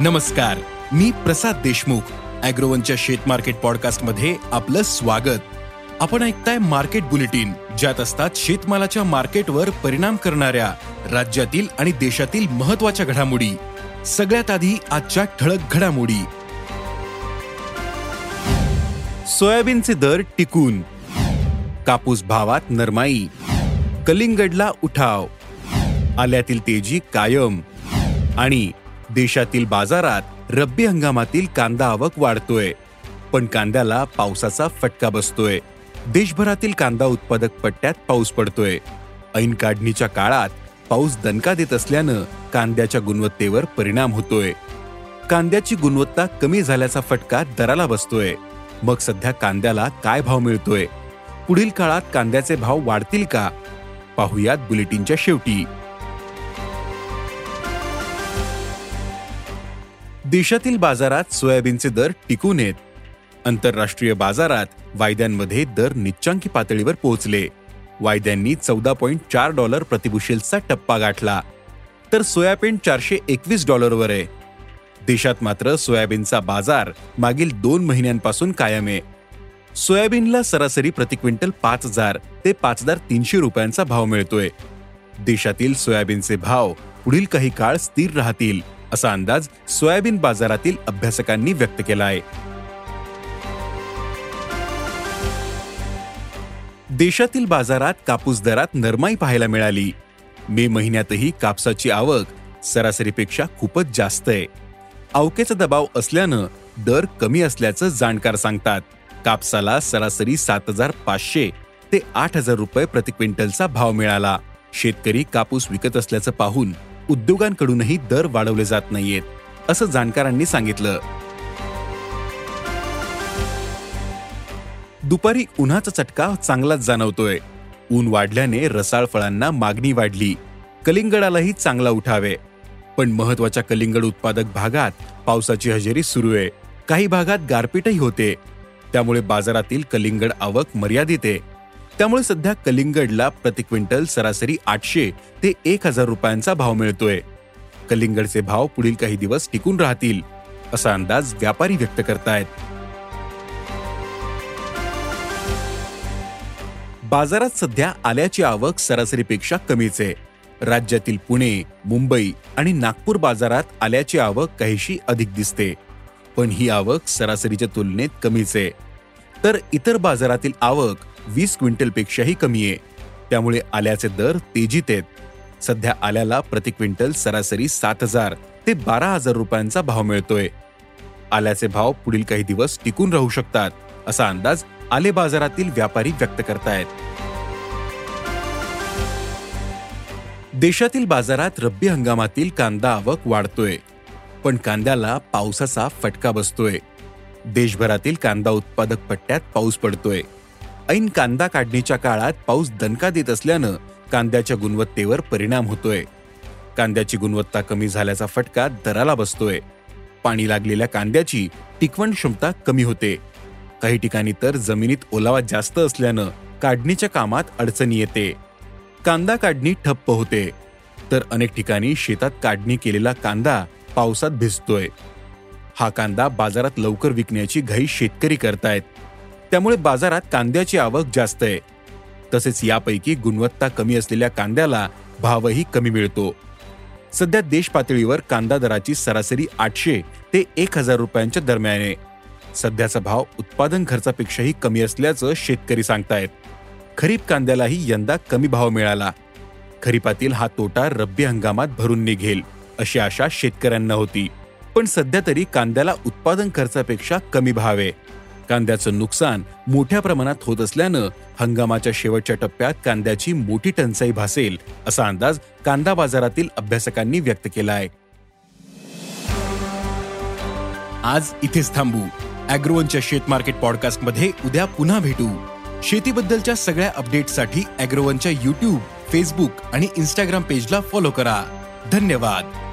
नमस्कार मी प्रसाद देशमुख अॅग्रोवनच्या शेत मार्केट पॉडकास्टमध्ये आपलं स्वागत. आपण ऐकताय मार्केट बुलेटिन ज्यात असतात शेतमालाच्या मार्केटवर परिणाम करणाऱ्या राज्यातील आणि देशातील महत्त्वाच्या घडामोडी. सगळ्यात आधी आजच्या ठळक घडामोडी. सोयाबीनचे दर टिकून. कापूस भावात नरमाई. कलिंगडला उठाव. आल्यातील तेजी कायम. आणि देशातील बाजारात रब्बी हंगामातील कांदा आवक वाढतोय. पण कांद्याला पावसाचा फटका बसतोय. देशभरातील कांदा उत्पादक पट्ट्यात पाऊस पडतोय. ऐन काढणीच्या काळात पाऊस दणका देत असल्यानं कांद्याच्या गुणवत्तेवर परिणाम होतोय. कांद्याची गुणवत्ता कमी झाल्याचा फटका दराला बसतोय. मग सध्या कांद्याला काय भाव मिळतोय? पुढील काळात कांद्याचे भाव वाढतील का? पाहुयात बुलेटिनच्या शेवटी. देशातील बाजारात सोयाबीनचे दर टिकून येत आंतरराष्ट्रीय बाजारात वायद्यांमध्ये दर निच्चांकी पातळीवर पोहोचले. वायद्यांनी चौदा पॉईंट चार डॉलर प्रतिबुशेल्सचा टप्पा गाठला. तर सोयाबीन चारशे एकवीस डॉलरवर आहे. देशात मात्र सोयाबीनचा बाजार मागील दोन महिन्यांपासून कायम आहे. सोयाबीनला सरासरी प्रति क्विंटल पाच हजार ते पाच हजार तीनशे रुपयांचा भाव मिळतोय. देशातील सोयाबीनचे भाव पुढील काही काळ स्थिर राहतील. असा अंदाज सोयाबीन बाजारातील अभ्यासकांनी व्यक्त केला आहे देशातील बाजारात कापूस दरात नरमाई पाहायला मिळाली. मे महिन्यातही कापसाची आवक सरासरीपेक्षा खूपच जास्त आहे. अवकेचा दबाव असल्यानं दर कमी असल्याचं जाणकार सांगतात. कापसाला सरासरी सात हजार पाचशे ते आठ हजार रुपये प्रति क्विंटलचा भाव मिळाला. शेतकरी कापूस विकत असल्याचं पाहून उद्योगांकडूनही दर वाढवले जात नाहीयेत असं जाणकारांनी सांगितलं. दुपारी उन्हाचा चटका चांगलाच जाणवतोय. ऊन वाढल्याने रसाळ फळांना मागणी वाढली. कलिंगडालाही चांगला उठावे. पण महत्त्वाच्या कलिंगड उत्पादक भागात पावसाची हजेरी सुरू आहे. काही भागात गारपीटही होते. त्यामुळे बाजारातील कलिंगड आवक मर्यादित आहे. त्यामुळे सध्या कलिंगडला प्रति क्विंटल सरासरी आठशे ते एक हजार रुपयांचा भाव मिळतोय. कलिंगडचे भाव पुढील काही दिवस टिकून राहतील असा अंदाज व्यापारी व्यक्त करतायत. बाजारात सध्या आल्याची आवक सरासरीपेक्षा कमीच आहे. राज्यातील पुणे मुंबई आणि नागपूर बाजारात आल्याची आवक काहीशी अधिक दिसते. पण ही आवक सरासरीच्या तुलनेत कमीच आहे. तर इतर बाजारातील आवक वीस क्विंटलपेक्षाही कमी आहे. त्यामुळे आल्याचे दर तेजीत आहेत. सध्या आल्याला प्रति क्विंटल सरासरी सात हजार ते बारा हजार रुपयांचा भाव मिळतोय. आल्याचे भाव पुढील काही दिवस टिकून राहू शकतात असा अंदाज आले बाजारातील व्यापारी व्यक्त करतायत. देशातील बाजारात रब्बी हंगामातील कांदा आवक वाढतोय पण कांद्याला पावसाचा फटका बसतोय. देशभरातील कांदा उत्पादक पट्ट्यात पाऊस पडतोय. ऐन कांदा काढणीच्या काळात पाऊस दणका देत असल्यानं कांद्याच्या गुणवत्तेवर परिणाम होतोय. कांद्याची गुणवत्ता कमी झाल्याचा फटका दराला बसतोय. पाणी लागलेल्या कांद्याची टिकवण क्षमता कमी होते. काही ठिकाणी तर जमिनीत ओलावा जास्त असल्यानं काढणीच्या कामात अडचणी येते. कांदा काढणी ठप्प होते. तर अनेक ठिकाणी शेतात काढणी केलेला कांदा पावसात भिजतोय. हा कांदा बाजारात लवकर विकण्याची घाई शेतकरी करतायत. त्यामुळे बाजारात कांद्याची आवक जास्त आहे. तसेच यापैकी गुणवत्ता कमी असलेल्या कांद्याला भावही कमी मिळतो. सध्या देश पातळीवर कांदा दराची सरासरी आठशे ते एक हजार रुपयांच्या दरम्यान. आहे सध्याचा भाव उत्पादन खर्चापेक्षाही कमी असल्याचं शेतकरी सांगतायत. खरीप कांद्यालाही यंदा कमी भाव मिळाला. खरीपातील हा तोटा रब्बी हंगामात भरून निघेल अशी आशा शेतकऱ्यांना होती. पण सध्या तरी कांद्याला उत्पादन खर्चापेक्षा कमी भाव आहे. कांद्याचं नुकसान मोठ्या प्रमाणात होत असल्यानं हंगामाच्या शेवटच्या टप्प्यात कांद्याची मोठी टंचाई भासेल असा अंदाज कांदा बाजारातील अभ्यासकांनी व्यक्त केला आहे आज इथेच थांबू. अॅग्रोवनच्या शेत मार्केट पॉडकास्टमध्ये उद्या पुन्हा भेटू. शेतीबद्दलच्या सगळ्या अपडेटसाठी अॅग्रोवनच्या युट्यूब फेसबुक आणि इन्स्टाग्राम पेजला फॉलो करा. धन्यवाद.